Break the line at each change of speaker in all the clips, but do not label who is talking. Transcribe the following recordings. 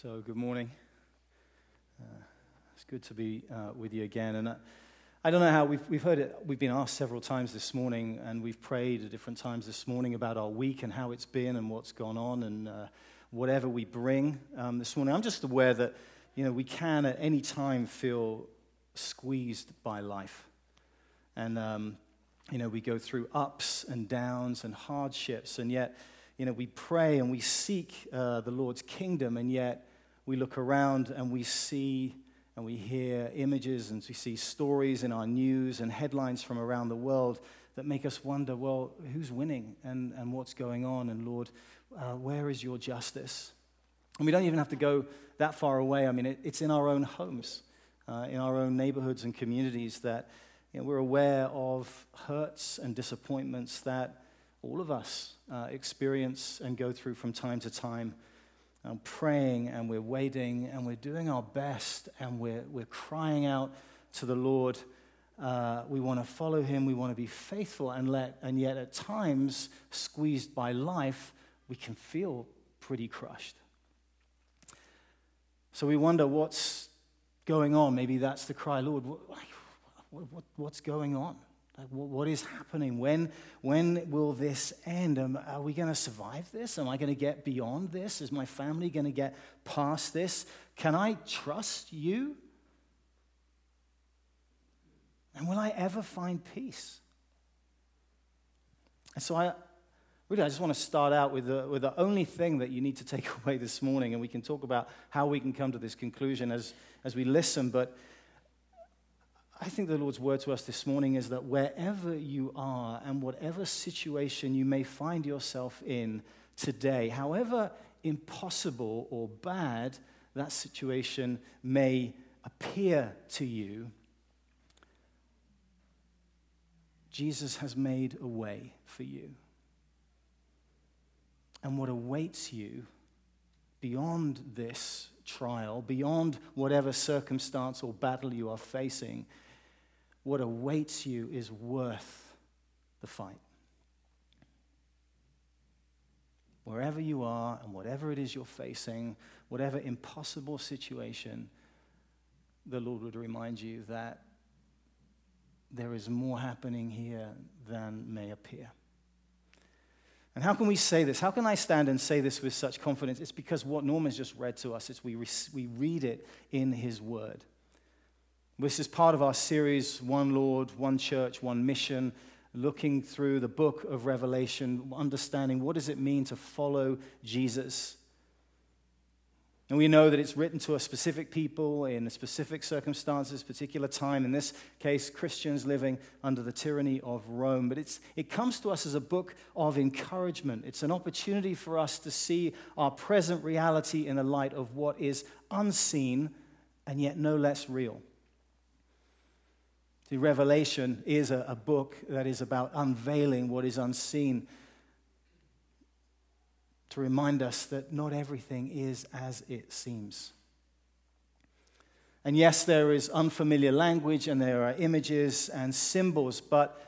So, good morning. Uh, it's good to be uh, with you again. And I, I, don't know how we've, we've heard it, we've been asked several times this morning, and we've prayed at different times this morning about our week and how it's been and what's gone on and uh, whatever we bring um, this morning. I'm just aware that, you know, we can at any time feel squeezed by life. And, um, you know, we go through ups and downs and hardships, and yet, you know, we pray and we seek uh, the Lord's kingdom, and yet we look around and we see and we hear images and we see stories in our news and headlines from around the world that make us wonder well, who's winning and, and what's going on? And Lord, uh, where is your justice? And we don't even have to go that far away. I mean, it, it's in our own homes, uh, in our own neighborhoods and communities that you know, we're aware of hurts and disappointments that all of us uh, experience and go through from time to time and praying and we're waiting and we're doing our best and we're, we're crying out to the Lord. Uh, we want to follow him. We want to be faithful and let, and yet at times, squeezed by life, we can feel pretty crushed. So we wonder what's going on. Maybe that's the cry, Lord, what, what, what's going on? What is happening? When, when will this end? Um, are we going to survive this? Am I going to get beyond this? Is my family going to get past this? Can I trust you? And will I ever find peace? And so I really I just want to start out with the, with the only thing that you need to take away this morning, and we can talk about how we can come to this conclusion as, as we listen. But I think the Lord's word to us this morning is that wherever you are and whatever situation you may find yourself in today, however impossible or bad that situation may appear to you, Jesus has made a way for you. And what awaits you beyond this trial, beyond whatever circumstance or battle you are facing, what awaits you is worth the fight. Wherever you are and whatever it is you're facing, whatever impossible situation, the Lord would remind you that there is more happening here than may appear. And how can we say this? How can I stand and say this with such confidence? It's because what Norman's just read to us is we, re- we read it in his word. This is part of our series, One Lord, One Church, One Mission, looking through the book of Revelation, understanding what does it mean to follow Jesus. And we know that it's written to a specific people in a specific circumstances, particular time. In this case, Christians living under the tyranny of Rome. But it's, it comes to us as a book of encouragement. It's an opportunity for us to see our present reality in the light of what is unseen and yet no less real. The Revelation is a, a book that is about unveiling what is unseen to remind us that not everything is as it seems. And yes, there is unfamiliar language and there are images and symbols, but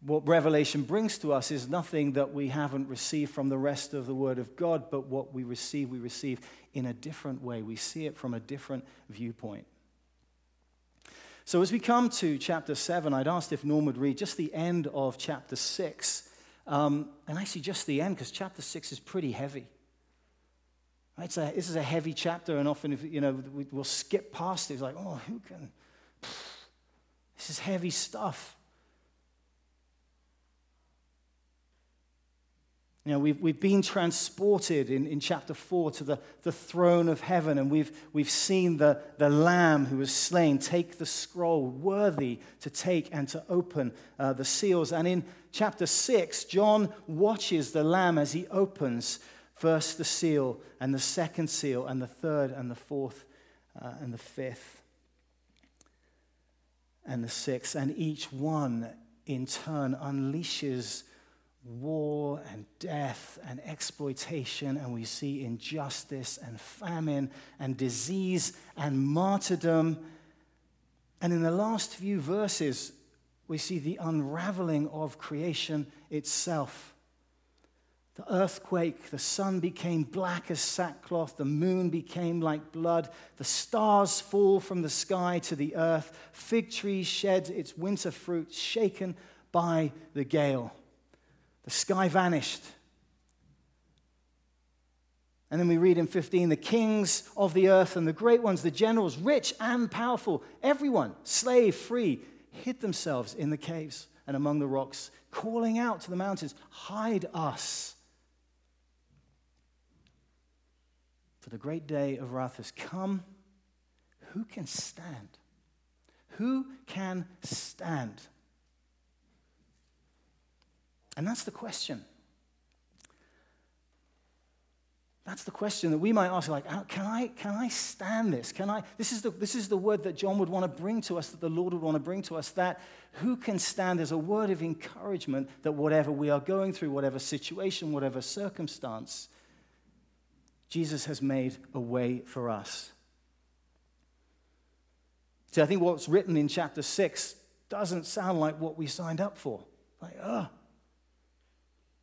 what Revelation brings to us is nothing that we haven't received from the rest of the Word of God, but what we receive, we receive in a different way. We see it from a different viewpoint. So, as we come to chapter 7, I'd asked if Norm would read just the end of chapter 6, um, and actually just the end, because chapter 6 is pretty heavy. Right? So this is a heavy chapter, and often, if, you know, we'll skip past it. It's like, oh, who can? This is heavy stuff. You know, we've, we've been transported in, in chapter 4 to the, the throne of heaven, and we've, we've seen the, the Lamb who was slain take the scroll, worthy to take and to open uh, the seals. And in chapter 6, John watches the Lamb as he opens first the seal, and the second seal, and the third, and the fourth, uh, and the fifth, and the sixth. And each one in turn unleashes war and death and exploitation, and we see injustice and famine and disease and martyrdom. And in the last few verses, we see the unraveling of creation itself. the earthquake, the sun became black as sackcloth, the moon became like blood, the stars fall from the sky to the earth, fig tree sheds its winter fruit, shaken by the gale. The sky vanished. And then we read in 15 the kings of the earth and the great ones, the generals, rich and powerful, everyone, slave, free, hid themselves in the caves and among the rocks, calling out to the mountains, Hide us For the great day of wrath has come. Who can stand? Who can stand? And that's the question. That's the question that we might ask, like, uh, can I, can I stand this? Can I? This is, the, this is the word that John would want to bring to us, that the Lord would want to bring to us, that who can stand as a word of encouragement that whatever we are going through, whatever situation, whatever circumstance, Jesus has made a way for us. See, I think what's written in chapter 6 doesn't sound like what we signed up for. Like, oh.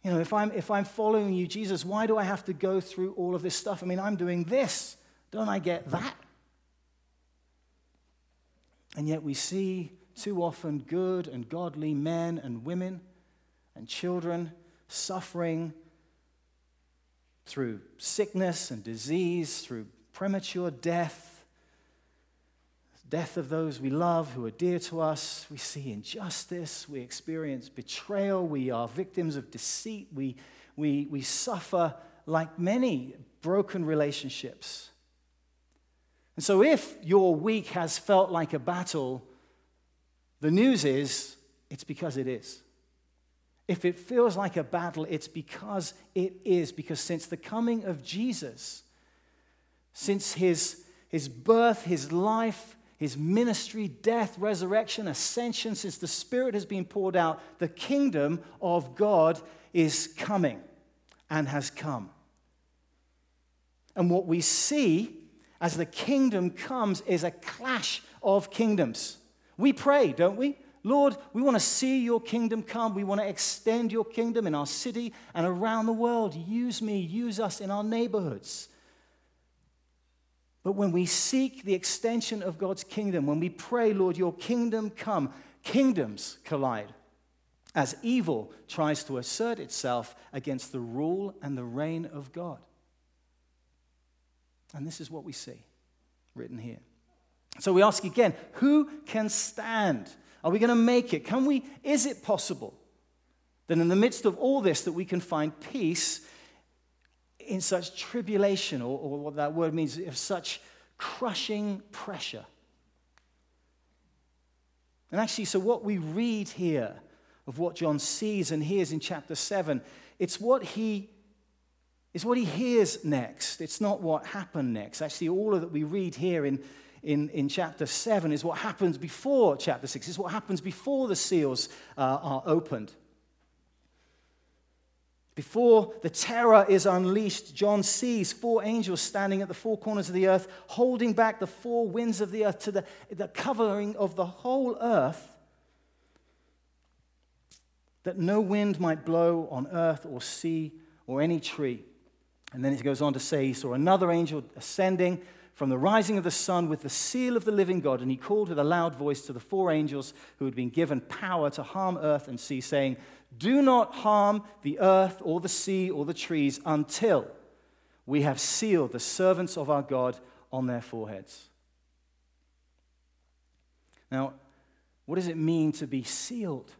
You know, if I'm, if I'm following you, Jesus, why do I have to go through all of this stuff? I mean, I'm doing this. Don't I get that? And yet we see too often good and godly men and women and children suffering through sickness and disease, through premature death, death of those we love who are dear to us. We see injustice, we experience betrayal, we are victims of deceit, we, we, we suffer like many broken relationships. And so, if your week has felt like a battle, the news is it's because it is. If it feels like a battle, it's because it is. Because since the coming of Jesus, since his, his birth, his life, his ministry, death, resurrection, ascension, since the Spirit has been poured out, the kingdom of God is coming and has come. And what we see as the kingdom comes is a clash of kingdoms. We pray, don't we? Lord, we want to see your kingdom come. We want to extend your kingdom in our city and around the world. Use me, use us in our neighborhoods. But when we seek the extension of God's kingdom, when we pray, Lord, your kingdom come, kingdoms collide as evil tries to assert itself against the rule and the reign of God. And this is what we see written here. So we ask again who can stand? Are we going to make it? Can we? Is it possible that in the midst of all this that we can find peace in such tribulation, or, or what that word means, of such crushing pressure? And actually, so what we read here of what John sees and hears in chapter 7, it's what he it's what he hears next. It's not what happened next. Actually, all of that we read here in, in, in chapter 7 is what happens before chapter 6, is what happens before the seals uh, are opened. Before the terror is unleashed, John sees four angels standing at the four corners of the earth, holding back the four winds of the earth to the, the covering of the whole earth, that no wind might blow on earth or sea or any tree. And then he goes on to say he saw another angel ascending from the rising of the sun with the seal of the living God. And he called with a loud voice to the four angels who had been given power to harm earth and sea, saying, Do not harm the earth or the sea or the trees until we have sealed the servants of our God on their foreheads. Now, what does it mean to be sealed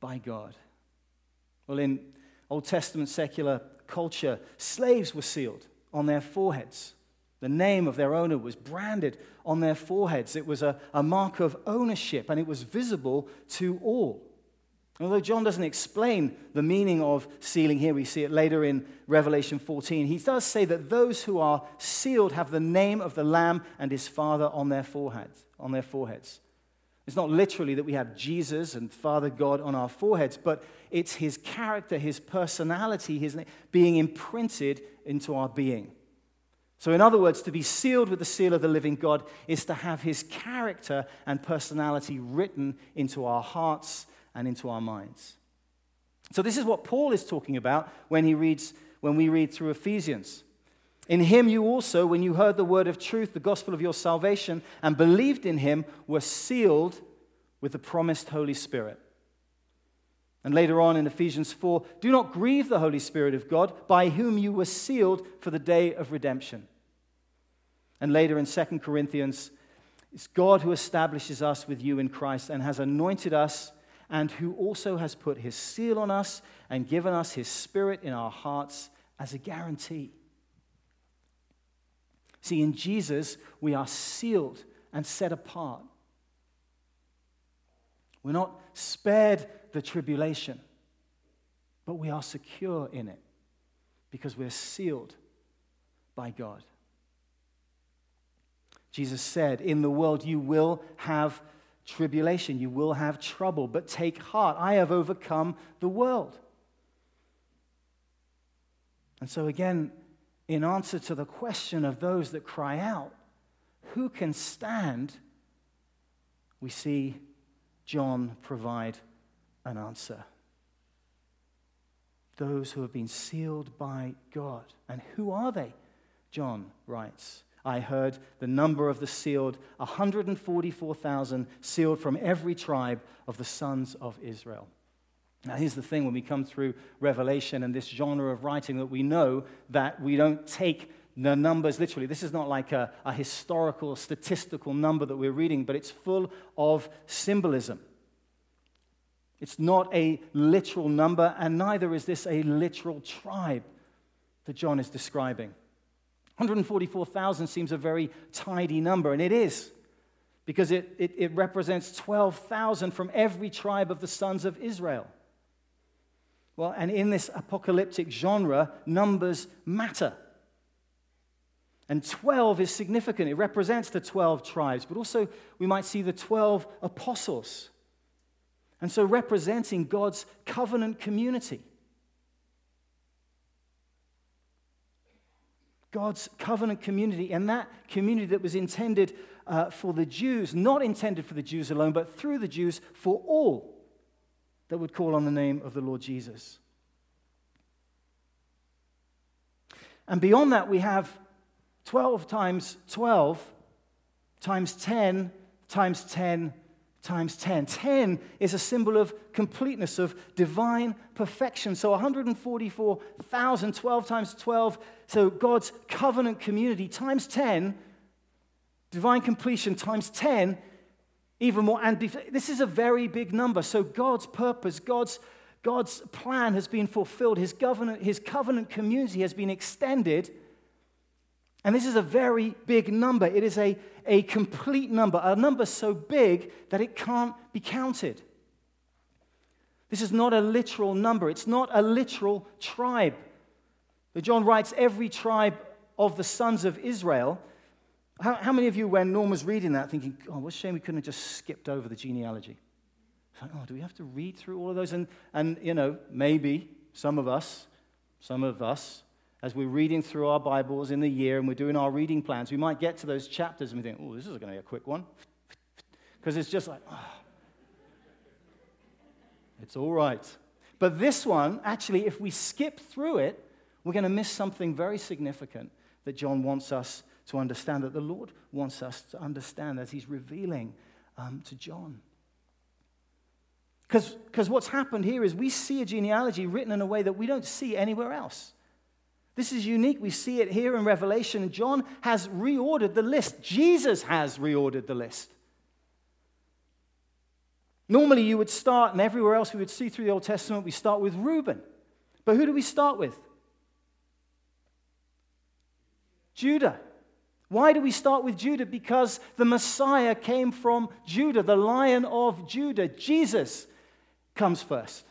by God? Well, in Old Testament secular culture, slaves were sealed on their foreheads. The name of their owner was branded on their foreheads. It was a, a mark of ownership and it was visible to all. Although John doesn't explain the meaning of sealing here, we see it later in Revelation 14. He does say that those who are sealed have the name of the Lamb and his Father on their foreheads. On their foreheads. It's not literally that we have Jesus and Father God on our foreheads, but it's his character, his personality, his being imprinted into our being. So, in other words, to be sealed with the seal of the living God is to have his character and personality written into our hearts and into our minds. So this is what Paul is talking about when he reads when we read through Ephesians. In him you also when you heard the word of truth the gospel of your salvation and believed in him were sealed with the promised Holy Spirit. And later on in Ephesians 4, do not grieve the Holy Spirit of God, by whom you were sealed for the day of redemption. And later in 2 Corinthians, it's God who establishes us with you in Christ and has anointed us, and who also has put his seal on us and given us his spirit in our hearts as a guarantee. See, in Jesus, we are sealed and set apart. We're not spared the tribulation, but we are secure in it because we're sealed by God. Jesus said, In the world you will have tribulation, you will have trouble, but take heart, I have overcome the world. And so, again, in answer to the question of those that cry out, who can stand? We see John provide an answer. Those who have been sealed by God. And who are they? John writes. I heard the number of the sealed 144,000 sealed from every tribe of the sons of Israel. Now, here's the thing when we come through Revelation and this genre of writing that we know that we don't take the numbers literally. This is not like a, a historical, statistical number that we're reading, but it's full of symbolism. It's not a literal number, and neither is this a literal tribe that John is describing. 144,000 seems a very tidy number, and it is, because it, it, it represents 12,000 from every tribe of the sons of Israel. Well, and in this apocalyptic genre, numbers matter. And 12 is significant. It represents the 12 tribes, but also we might see the 12 apostles. And so, representing God's covenant community. God's covenant community, and that community that was intended uh, for the Jews, not intended for the Jews alone, but through the Jews for all that would call on the name of the Lord Jesus. And beyond that, we have 12 times 12 times 10 times 10 times 10. 10 is a symbol of completeness, of divine perfection. So 144,000, 12 times 12. So God's covenant community times 10, divine completion times 10, even more. And this is a very big number. So God's purpose, God's, God's plan has been fulfilled. His covenant, his covenant community has been extended and this is a very big number. It is a, a complete number, a number so big that it can't be counted. This is not a literal number, it's not a literal tribe. But John writes every tribe of the sons of Israel. How, how many of you, when Norm was reading that, thinking, oh, what a shame we couldn't have just skipped over the genealogy? Like, oh, do we have to read through all of those? And, and, you know, maybe some of us, some of us as we're reading through our Bibles in the year and we're doing our reading plans, we might get to those chapters and we think, oh, this is going to be a quick one. Because it's just like, oh, it's all right. But this one, actually, if we skip through it, we're going to miss something very significant that John wants us to understand, that the Lord wants us to understand as he's revealing um, to John. Because what's happened here is we see a genealogy written in a way that we don't see anywhere else. This is unique. We see it here in Revelation. John has reordered the list. Jesus has reordered the list. Normally, you would start, and everywhere else we would see through the Old Testament, we start with Reuben. But who do we start with? Judah. Why do we start with Judah? Because the Messiah came from Judah, the lion of Judah. Jesus comes first.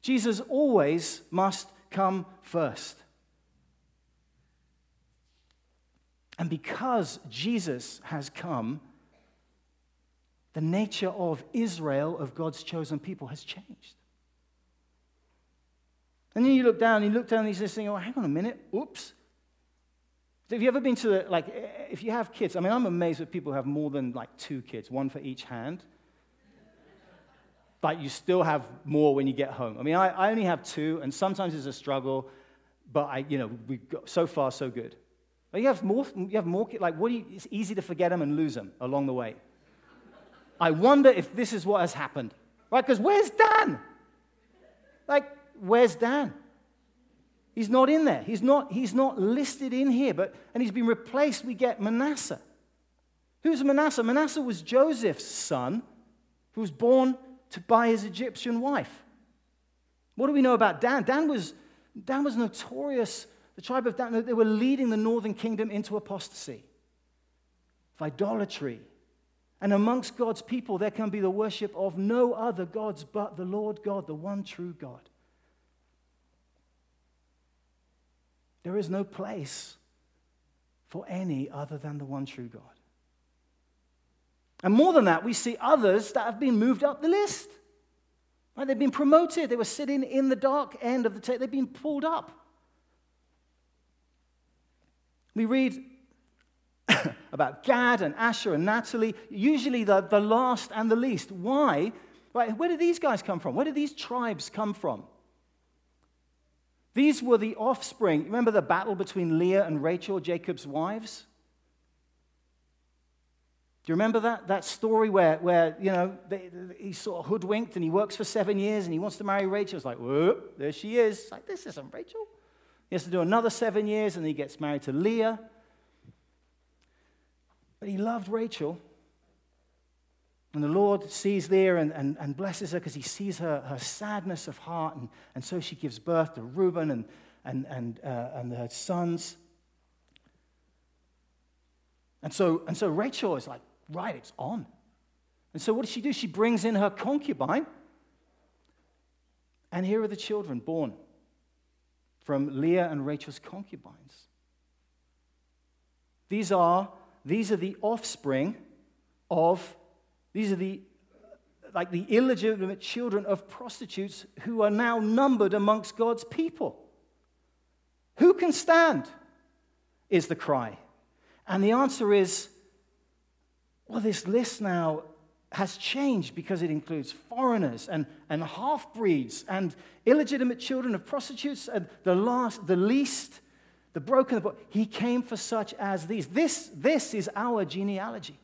Jesus always must come first. And because Jesus has come, the nature of Israel, of God's chosen people, has changed. And then you look down, you look down, and he's just oh, hang on a minute, oops. Have you ever been to the, like, if you have kids, I mean, I'm amazed that people who have more than like two kids, one for each hand. But you still have more when you get home. I mean, I, I only have two, and sometimes it's a struggle, but I, you know, we got so far so good. But you have more. You have more. Like, what do you, it's easy to forget them and lose them along the way. I wonder if this is what has happened, right? Because where's Dan? Like, where's Dan? He's not in there. He's not, he's not listed in here, but, and he's been replaced. We get Manasseh. Who's Manasseh? Manasseh was Joseph's son who was born to, by his Egyptian wife. What do we know about Dan? Dan was, Dan was notorious. The tribe of Dan, they were leading the northern kingdom into apostasy, of idolatry. And amongst God's people, there can be the worship of no other gods but the Lord God, the one true God. There is no place for any other than the one true God. And more than that, we see others that have been moved up the list. Right? They've been promoted. They were sitting in the dark end of the table. They've been pulled up. We read about Gad and Asher and Naphtali, usually the, the last and the least. Why? Right, where did these guys come from? Where did these tribes come from? These were the offspring. Remember the battle between Leah and Rachel, Jacob's wives? Do you remember that, that story where, where you know, they, he's sort of hoodwinked and he works for seven years and he wants to marry Rachel? It's like, whoop, there she is. It's like, this isn't Rachel. He has to do another seven years and he gets married to Leah. But he loved Rachel. And the Lord sees Leah and, and, and blesses her because he sees her, her sadness of heart. And, and so she gives birth to Reuben and, and, and, uh, and her sons. And so, and so Rachel is like, right, it's on. And so what does she do? She brings in her concubine. And here are the children born from Leah and Rachel's concubines. These are, these are the offspring of these are the like the illegitimate children of prostitutes who are now numbered amongst God's people. Who can stand? Is the cry. And the answer is well, this list now has changed because it includes foreigners and, and half breeds and illegitimate children of prostitutes and the last, the least, the broken. He came for such as these. This, this is our genealogy.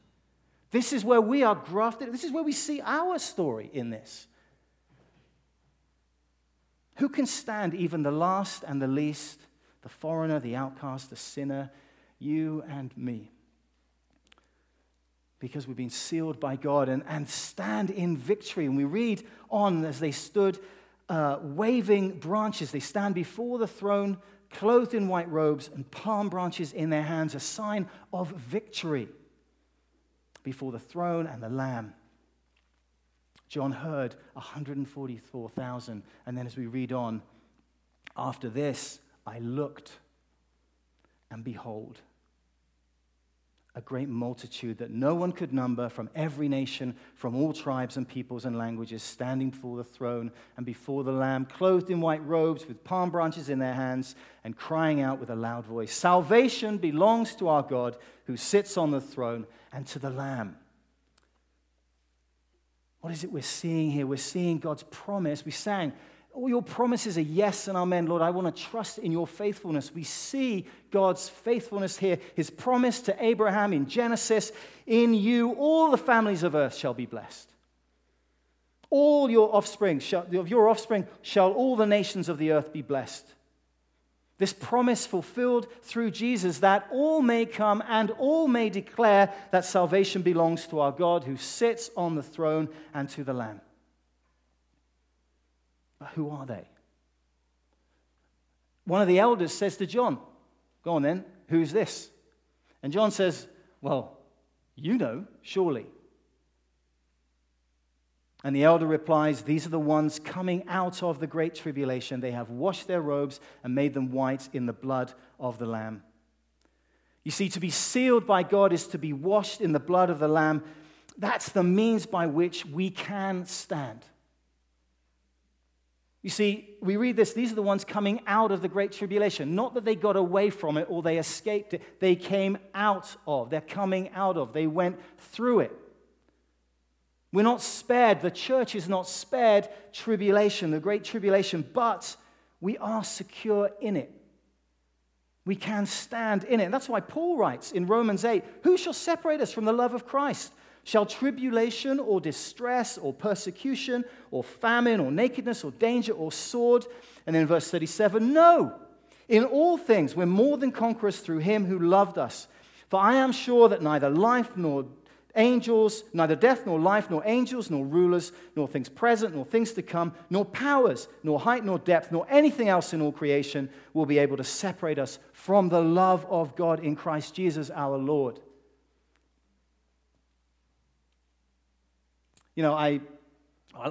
This is where we are grafted. This is where we see our story in this. Who can stand even the last and the least, the foreigner, the outcast, the sinner, you and me? Because we've been sealed by God and, and stand in victory. And we read on as they stood uh, waving branches, they stand before the throne, clothed in white robes and palm branches in their hands, a sign of victory before the throne and the Lamb. John heard 144,000. And then as we read on, after this, I looked, and behold, a great multitude that no one could number from every nation, from all tribes and peoples and languages, standing before the throne and before the Lamb, clothed in white robes with palm branches in their hands, and crying out with a loud voice Salvation belongs to our God who sits on the throne and to the Lamb. What is it we're seeing here? We're seeing God's promise. We sang, all your promises are yes and amen, Lord. I want to trust in your faithfulness. We see God's faithfulness here. His promise to Abraham in Genesis in you, all the families of earth shall be blessed. All your offspring, shall, of your offspring, shall all the nations of the earth be blessed. This promise fulfilled through Jesus that all may come and all may declare that salvation belongs to our God who sits on the throne and to the Lamb. But who are they? One of the elders says to John, Go on then, who's this? And John says, Well, you know, surely. And the elder replies, These are the ones coming out of the great tribulation. They have washed their robes and made them white in the blood of the Lamb. You see, to be sealed by God is to be washed in the blood of the Lamb. That's the means by which we can stand. You see, we read this, these are the ones coming out of the Great Tribulation. Not that they got away from it or they escaped it. They came out of, they're coming out of, they went through it. We're not spared, the church is not spared tribulation, the great tribulation, but we are secure in it. We can stand in it. that's why Paul writes in Romans 8 Who shall separate us from the love of Christ? Shall tribulation or distress or persecution or famine or nakedness or danger or sword? And then verse 37 No. In all things, we're more than conquerors through him who loved us. For I am sure that neither life nor angels, neither death nor life, nor angels, nor rulers, nor things present, nor things to come, nor powers, nor height, nor depth, nor anything else in all creation will be able to separate us from the love of God in Christ Jesus our Lord. You know, I,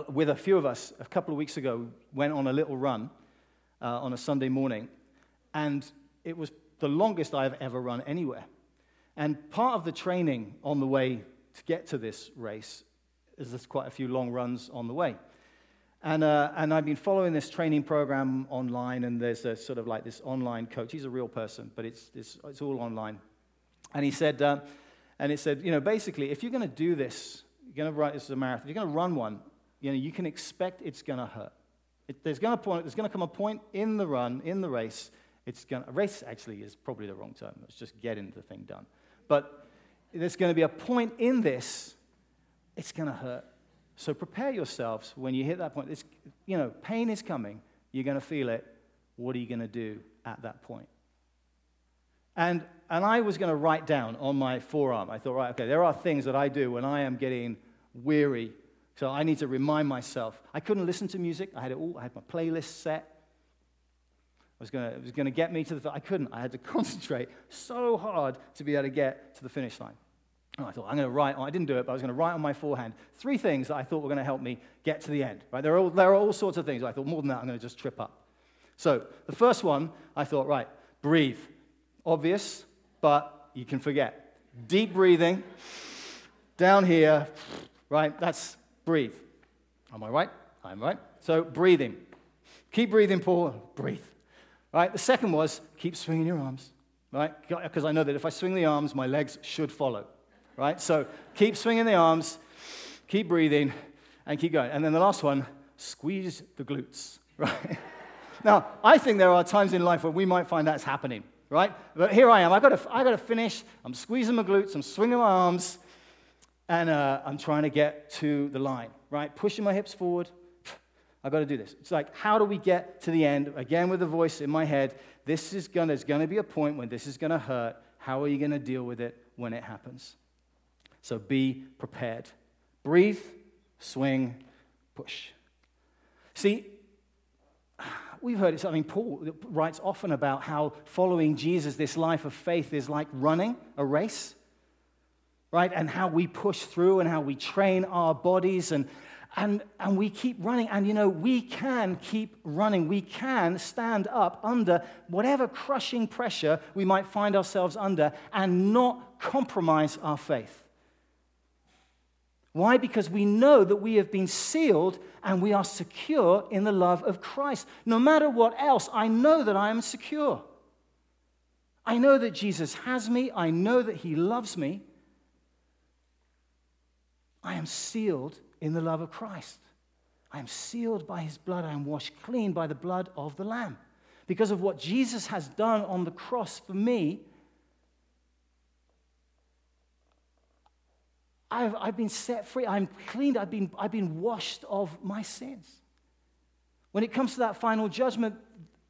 with a few of us, a couple of weeks ago, went on a little run uh, on a Sunday morning, and it was the longest I've ever run anywhere. And part of the training on the way to get to this race is there's quite a few long runs on the way. And, uh, and I've been following this training program online, and there's a sort of like this online coach. He's a real person, but it's, it's, it's all online. And he said, uh, and it said, you know, basically, if you're going to do this, you're going to run this is a marathon, you're going to run one, you know, you can expect it's going to hurt. It, there's going to come a point in the run, in the race, it's going to, race actually is probably the wrong term. Let's just get into the thing done. But there's going to be a point in this, it's going to hurt. So prepare yourselves when you hit that point. It's, you know, pain is coming. You're going to feel it. What are you going to do at that point? And, and I was going to write down on my forearm, I thought, right, okay, there are things that I do when I am getting weary. So I need to remind myself. I couldn't listen to music. I had it all, I had my playlist set was gonna, it was going to get me to the, I couldn't. I had to concentrate so hard to be able to get to the finish line. And I thought, I'm going to write, I didn't do it, but I was going to write on my forehand three things that I thought were going to help me get to the end. Right? There, are all, there are all sorts of things. I thought, more than that, I'm going to just trip up. So the first one, I thought, right, breathe. Obvious, but you can forget. Deep breathing, down here, right? That's breathe. Am I right? I'm right. So breathing. Keep breathing, Paul. Breathe. Right? The second was keep swinging your arms, right? Because I know that if I swing the arms, my legs should follow, right? So keep swinging the arms, keep breathing, and keep going. And then the last one, squeeze the glutes, right? now, I think there are times in life where we might find that's happening, right? But here I am. I've got to, I've got to finish. I'm squeezing my glutes, I'm swinging my arms, and uh, I'm trying to get to the line, right? Pushing my hips forward, I've got to do this. It's like, how do we get to the end? Again, with the voice in my head, this is going there's going to be a point when this is going to hurt. How are you going to deal with it when it happens? So be prepared. Breathe, swing, push. See, we've heard it. I mean, Paul writes often about how following Jesus, this life of faith, is like running a race, right? And how we push through and how we train our bodies and and, and we keep running. And you know, we can keep running. We can stand up under whatever crushing pressure we might find ourselves under and not compromise our faith. Why? Because we know that we have been sealed and we are secure in the love of Christ. No matter what else, I know that I am secure. I know that Jesus has me. I know that He loves me. I am sealed in the love of Christ. I am sealed by his blood. I am washed clean by the blood of the Lamb. Because of what Jesus has done on the cross for me, I've, I've been set free. I'm cleaned. I've been, I've been washed of my sins. When it comes to that final judgment,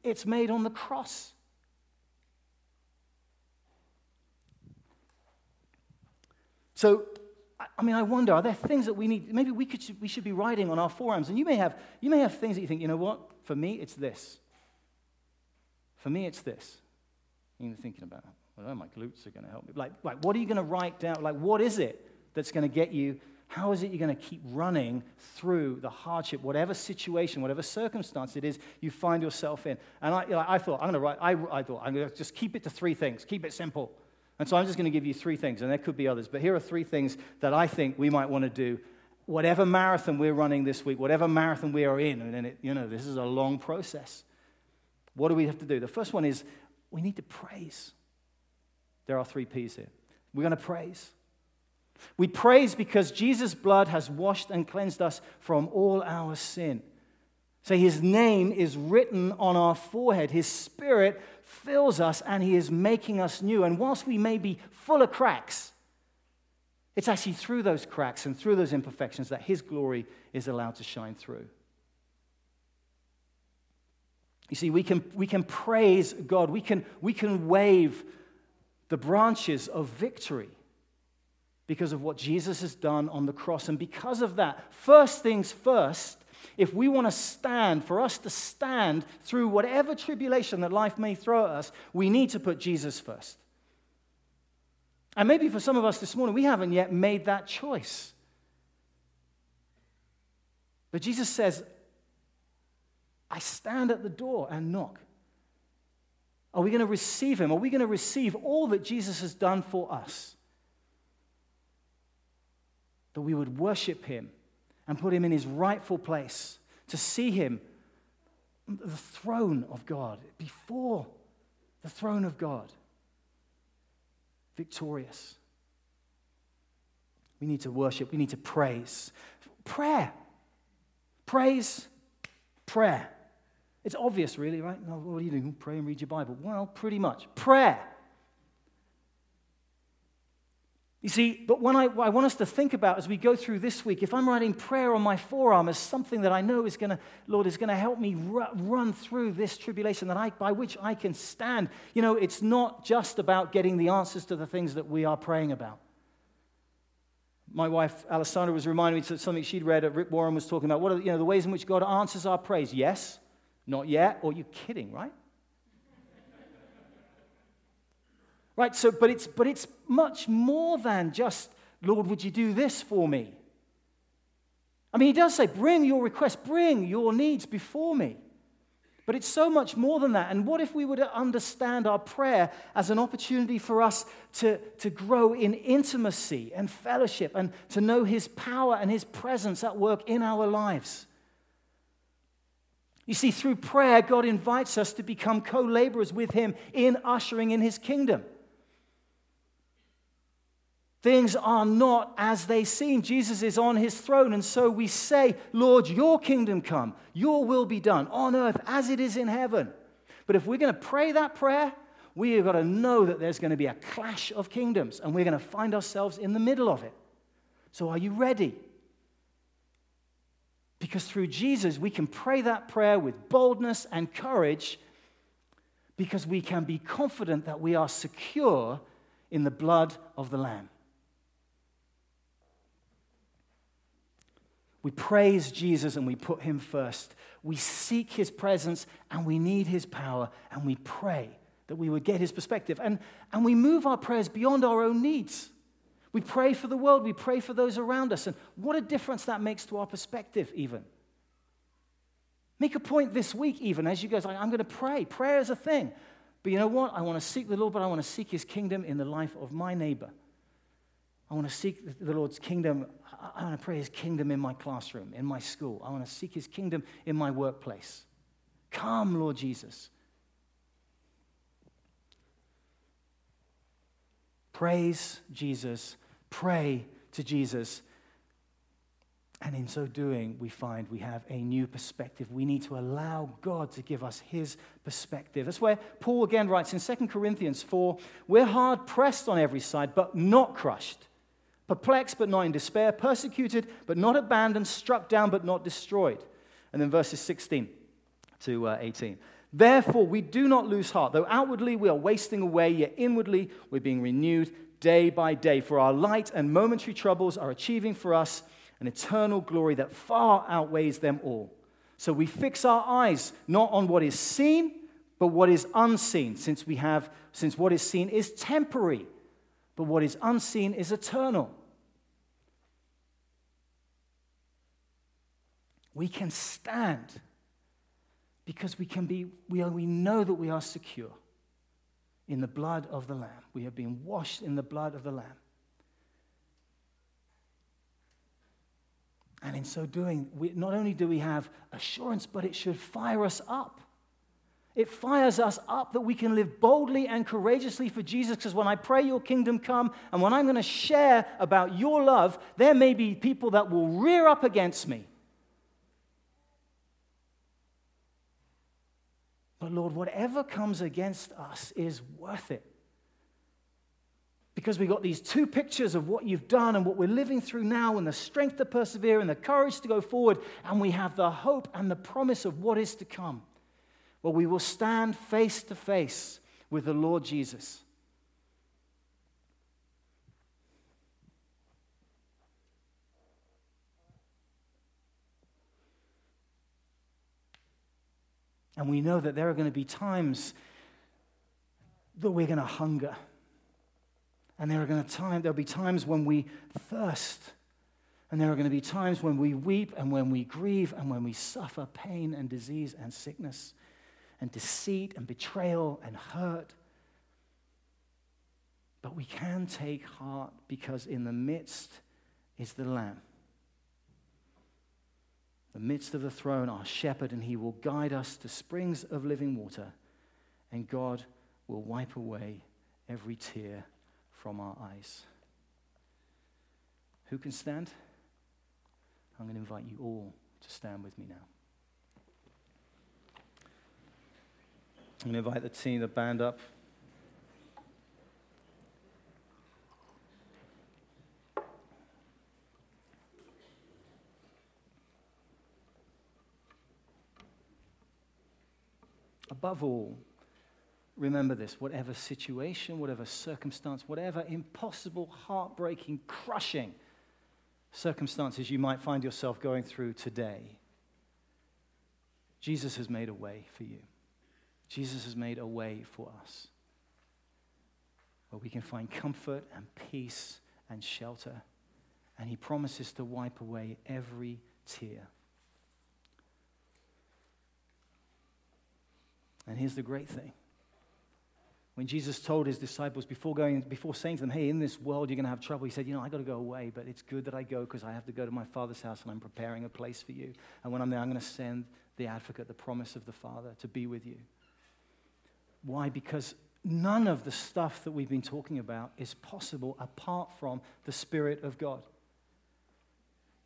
it's made on the cross. So I mean, I wonder, are there things that we need? Maybe we, could, we should be writing on our forearms. And you may, have, you may have things that you think, you know what? For me, it's this. For me, it's this. You're thinking about, well, my glutes are going to help me. Like, like, what are you going to write down? Like, what is it that's going to get you? How is it you're going to keep running through the hardship, whatever situation, whatever circumstance it is you find yourself in? And I, you know, I thought, I'm going to write, I, I thought, I'm going to just keep it to three things. Keep it simple. And so I'm just going to give you three things, and there could be others, but here are three things that I think we might want to do. Whatever marathon we're running this week, whatever marathon we are in, and it, you know, this is a long process. What do we have to do? The first one is we need to praise. There are three P's here. We're going to praise. We praise because Jesus' blood has washed and cleansed us from all our sin. So his name is written on our forehead. His spirit fills us and he is making us new. And whilst we may be full of cracks, it's actually through those cracks and through those imperfections that his glory is allowed to shine through. You see, we can, we can praise God, we can, we can wave the branches of victory because of what Jesus has done on the cross. And because of that, first things first, if we want to stand, for us to stand through whatever tribulation that life may throw at us, we need to put Jesus first. And maybe for some of us this morning, we haven't yet made that choice. But Jesus says, I stand at the door and knock. Are we going to receive him? Are we going to receive all that Jesus has done for us? That we would worship him and put him in his rightful place, to see him, the throne of God, before the throne of God, victorious. We need to worship, we need to praise. Prayer. Praise, prayer. It's obvious, really, right? What are you doing? Pray and read your Bible. Well, pretty much. Prayer. You see, but when I, what I want us to think about as we go through this week, if I'm writing prayer on my forearm as something that I know is going to, Lord, is going to help me run through this tribulation that I, by which I can stand, you know, it's not just about getting the answers to the things that we are praying about. My wife, Alessandra, was reminding me of something she'd read uh, that Rick Warren was talking about. What are you know, the ways in which God answers our praise? Yes, not yet, or you're kidding, right? Right, so, but it's, but it's much more than just, Lord, would you do this for me? I mean, he does say, bring your request, bring your needs before me. But it's so much more than that. And what if we were to understand our prayer as an opportunity for us to, to grow in intimacy and fellowship and to know His power and His presence at work in our lives? You see, through prayer, God invites us to become co laborers with Him in ushering in His kingdom. Things are not as they seem. Jesus is on his throne, and so we say, Lord, your kingdom come, your will be done on earth as it is in heaven. But if we're going to pray that prayer, we have got to know that there's going to be a clash of kingdoms, and we're going to find ourselves in the middle of it. So, are you ready? Because through Jesus, we can pray that prayer with boldness and courage because we can be confident that we are secure in the blood of the Lamb. We praise Jesus and we put him first. We seek his presence and we need his power and we pray that we would get his perspective. And, and we move our prayers beyond our own needs. We pray for the world, we pray for those around us, and what a difference that makes to our perspective, even. Make a point this week, even as you guys, I'm going to pray. Prayer is a thing. But you know what? I want to seek the Lord, but I want to seek his kingdom in the life of my neighbor. I want to seek the Lord's kingdom. I want to pray his kingdom in my classroom, in my school. I want to seek his kingdom in my workplace. Come, Lord Jesus. Praise Jesus pray to Jesus. And in so doing, we find we have a new perspective. We need to allow God to give us his perspective. That's where Paul again writes in 2 Corinthians 4 We're hard pressed on every side, but not crushed, perplexed, but not in despair, persecuted, but not abandoned, struck down, but not destroyed. And then verses 16 to uh, 18. Therefore, we do not lose heart. Though outwardly we are wasting away, yet inwardly we're being renewed day by day. For our light and momentary troubles are achieving for us an eternal glory that far outweighs them all. So we fix our eyes not on what is seen, but what is unseen, since we have since what is seen is temporary, but what is unseen is eternal. We can stand because we can be we, are, we know that we are secure in the blood of the Lamb. We have been washed in the blood of the Lamb. And in so doing, we, not only do we have assurance, but it should fire us up. It fires us up that we can live boldly and courageously for Jesus because when I pray your kingdom come and when I'm going to share about your love, there may be people that will rear up against me. But Lord, whatever comes against us is worth it. Because we got these two pictures of what you've done and what we're living through now, and the strength to persevere and the courage to go forward, and we have the hope and the promise of what is to come. Well, we will stand face to face with the Lord Jesus. And we know that there are going to be times that we're going to hunger. And there are going to time, there'll be times when we thirst. And there are going to be times when we weep and when we grieve and when we suffer pain and disease and sickness and deceit and betrayal and hurt. But we can take heart because in the midst is the Lamb. The midst of the throne, our shepherd, and he will guide us to springs of living water, and God will wipe away every tear from our eyes. Who can stand? I'm going to invite you all to stand with me now. I'm going to invite the team, the band up. Above all, remember this whatever situation, whatever circumstance, whatever impossible, heartbreaking, crushing circumstances you might find yourself going through today, Jesus has made a way for you. Jesus has made a way for us where we can find comfort and peace and shelter. And he promises to wipe away every tear. And here's the great thing. When Jesus told his disciples before going, before saying to them, Hey, in this world you're going to have trouble, he said, You know, I got to go away, but it's good that I go because I have to go to my Father's house and I'm preparing a place for you. And when I'm there, I'm going to send the advocate, the promise of the Father, to be with you. Why? Because none of the stuff that we've been talking about is possible apart from the Spirit of God.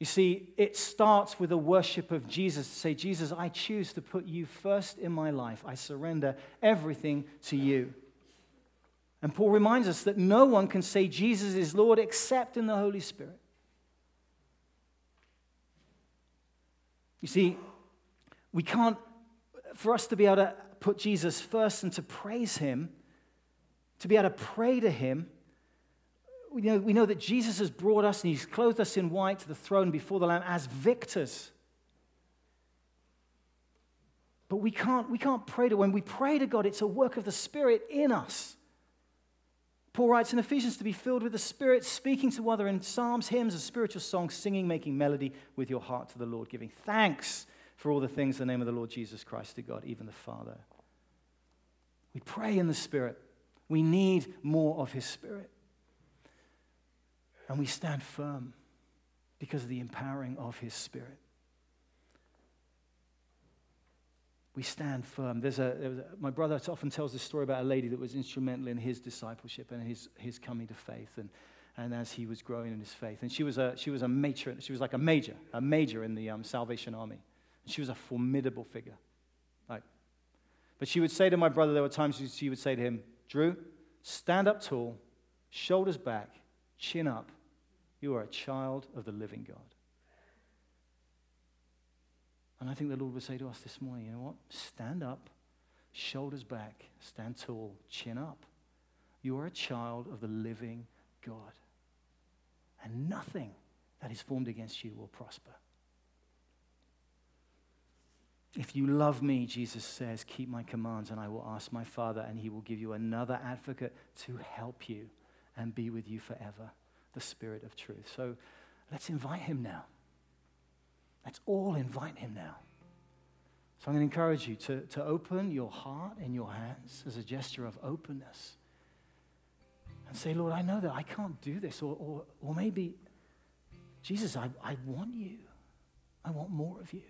You see, it starts with a worship of Jesus to say, Jesus, I choose to put you first in my life. I surrender everything to you. And Paul reminds us that no one can say Jesus is Lord except in the Holy Spirit. You see, we can't, for us to be able to put Jesus first and to praise him, to be able to pray to him, we know, we know that Jesus has brought us and he's clothed us in white to the throne before the Lamb as victors. But we can't, we can't pray to, when we pray to God, it's a work of the Spirit in us. Paul writes in Ephesians to be filled with the Spirit, speaking to one another in psalms, hymns, and spiritual songs, singing, making melody with your heart to the Lord, giving thanks for all the things in the name of the Lord Jesus Christ to God, even the Father. We pray in the Spirit. We need more of His Spirit. And we stand firm because of the empowering of His Spirit. We stand firm. There's a, there a, my brother often tells this story about a lady that was instrumental in his discipleship and his, his coming to faith and, and as he was growing in his faith. And she was a, she was a matron. She was like a major, a major in the um, Salvation Army. She was a formidable figure. But she would say to my brother, there were times she would say to him, Drew, stand up tall, shoulders back, chin up. You are a child of the living God. And I think the Lord would say to us this morning, you know what? Stand up, shoulders back, stand tall, chin up. You are a child of the living God. And nothing that is formed against you will prosper. If you love me, Jesus says, keep my commands, and I will ask my Father, and he will give you another advocate to help you and be with you forever the Spirit of truth. So let's invite him now. Let's all invite him now. So I'm going to encourage you to, to open your heart and your hands as a gesture of openness and say, Lord, I know that I can't do this. Or, or, or maybe, Jesus, I, I want you. I want more of you.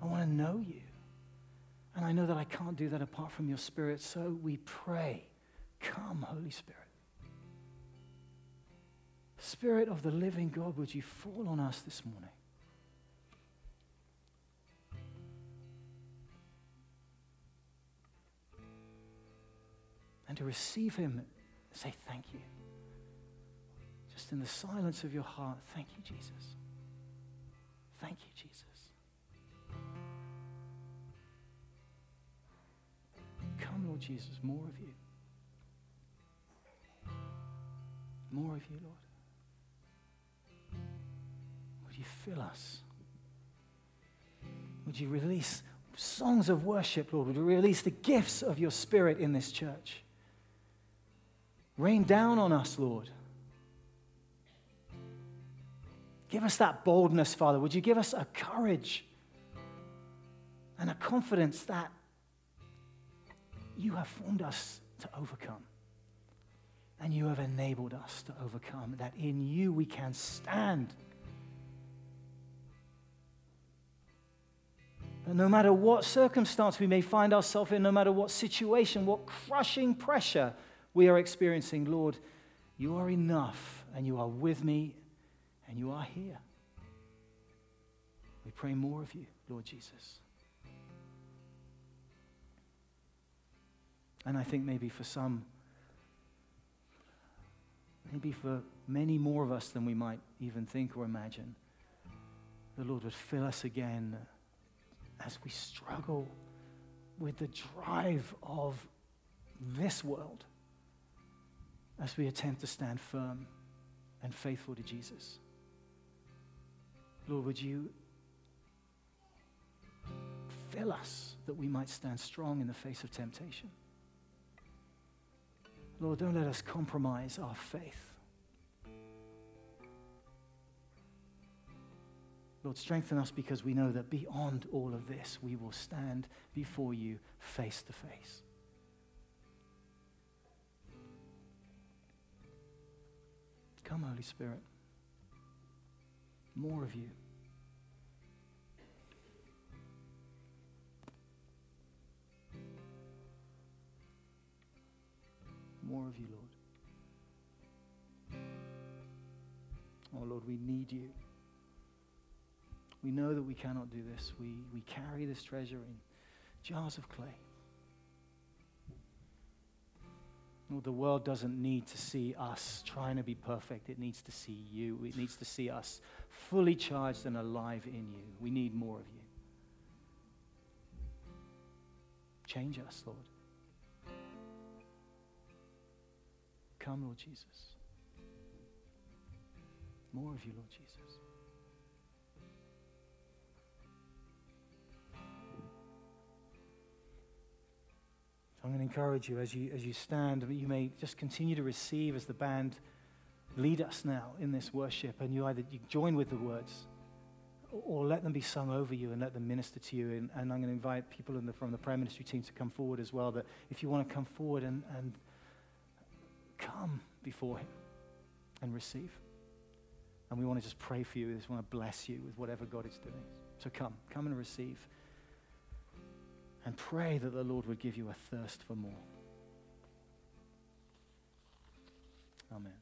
I want to know you. And I know that I can't do that apart from your Spirit, so we pray, Come, Holy Spirit. Spirit of the living God, would you fall on us this morning? And to receive Him, say thank you. Just in the silence of your heart, thank you, Jesus. Thank you, Jesus. Come, Lord Jesus, more of you. More of you, Lord. You fill us? Would you release songs of worship, Lord? Would you release the gifts of your Spirit in this church? Rain down on us, Lord. Give us that boldness, Father. Would you give us a courage and a confidence that you have formed us to overcome? And you have enabled us to overcome, that in you we can stand. And no matter what circumstance we may find ourselves in, no matter what situation, what crushing pressure we are experiencing, Lord, you are enough and you are with me and you are here. We pray more of you, Lord Jesus. And I think maybe for some, maybe for many more of us than we might even think or imagine, the Lord would fill us again as we struggle with the drive of this world, as we attempt to stand firm and faithful to Jesus. Lord, would you fill us that we might stand strong in the face of temptation? Lord, don't let us compromise our faith. Lord, strengthen us because we know that beyond all of this, we will stand before you face to face. Come, Holy Spirit. More of you. More of you, Lord. Oh, Lord, we need you. We know that we cannot do this. We, we carry this treasure in jars of clay. Lord, the world doesn't need to see us trying to be perfect. It needs to see you. It needs to see us fully charged and alive in you. We need more of you. Change us, Lord. Come, Lord Jesus. More of you, Lord Jesus. I'm going to encourage you as you, as you stand, you may just continue to receive as the band lead us now in this worship. And you either you join with the words or let them be sung over you and let them minister to you. And, and I'm going to invite people the, from the prayer ministry team to come forward as well. That if you want to come forward and, and come before Him and receive. And we want to just pray for you. We just want to bless you with whatever God is doing. So come, come and receive and pray that the Lord would give you a thirst for more. Amen.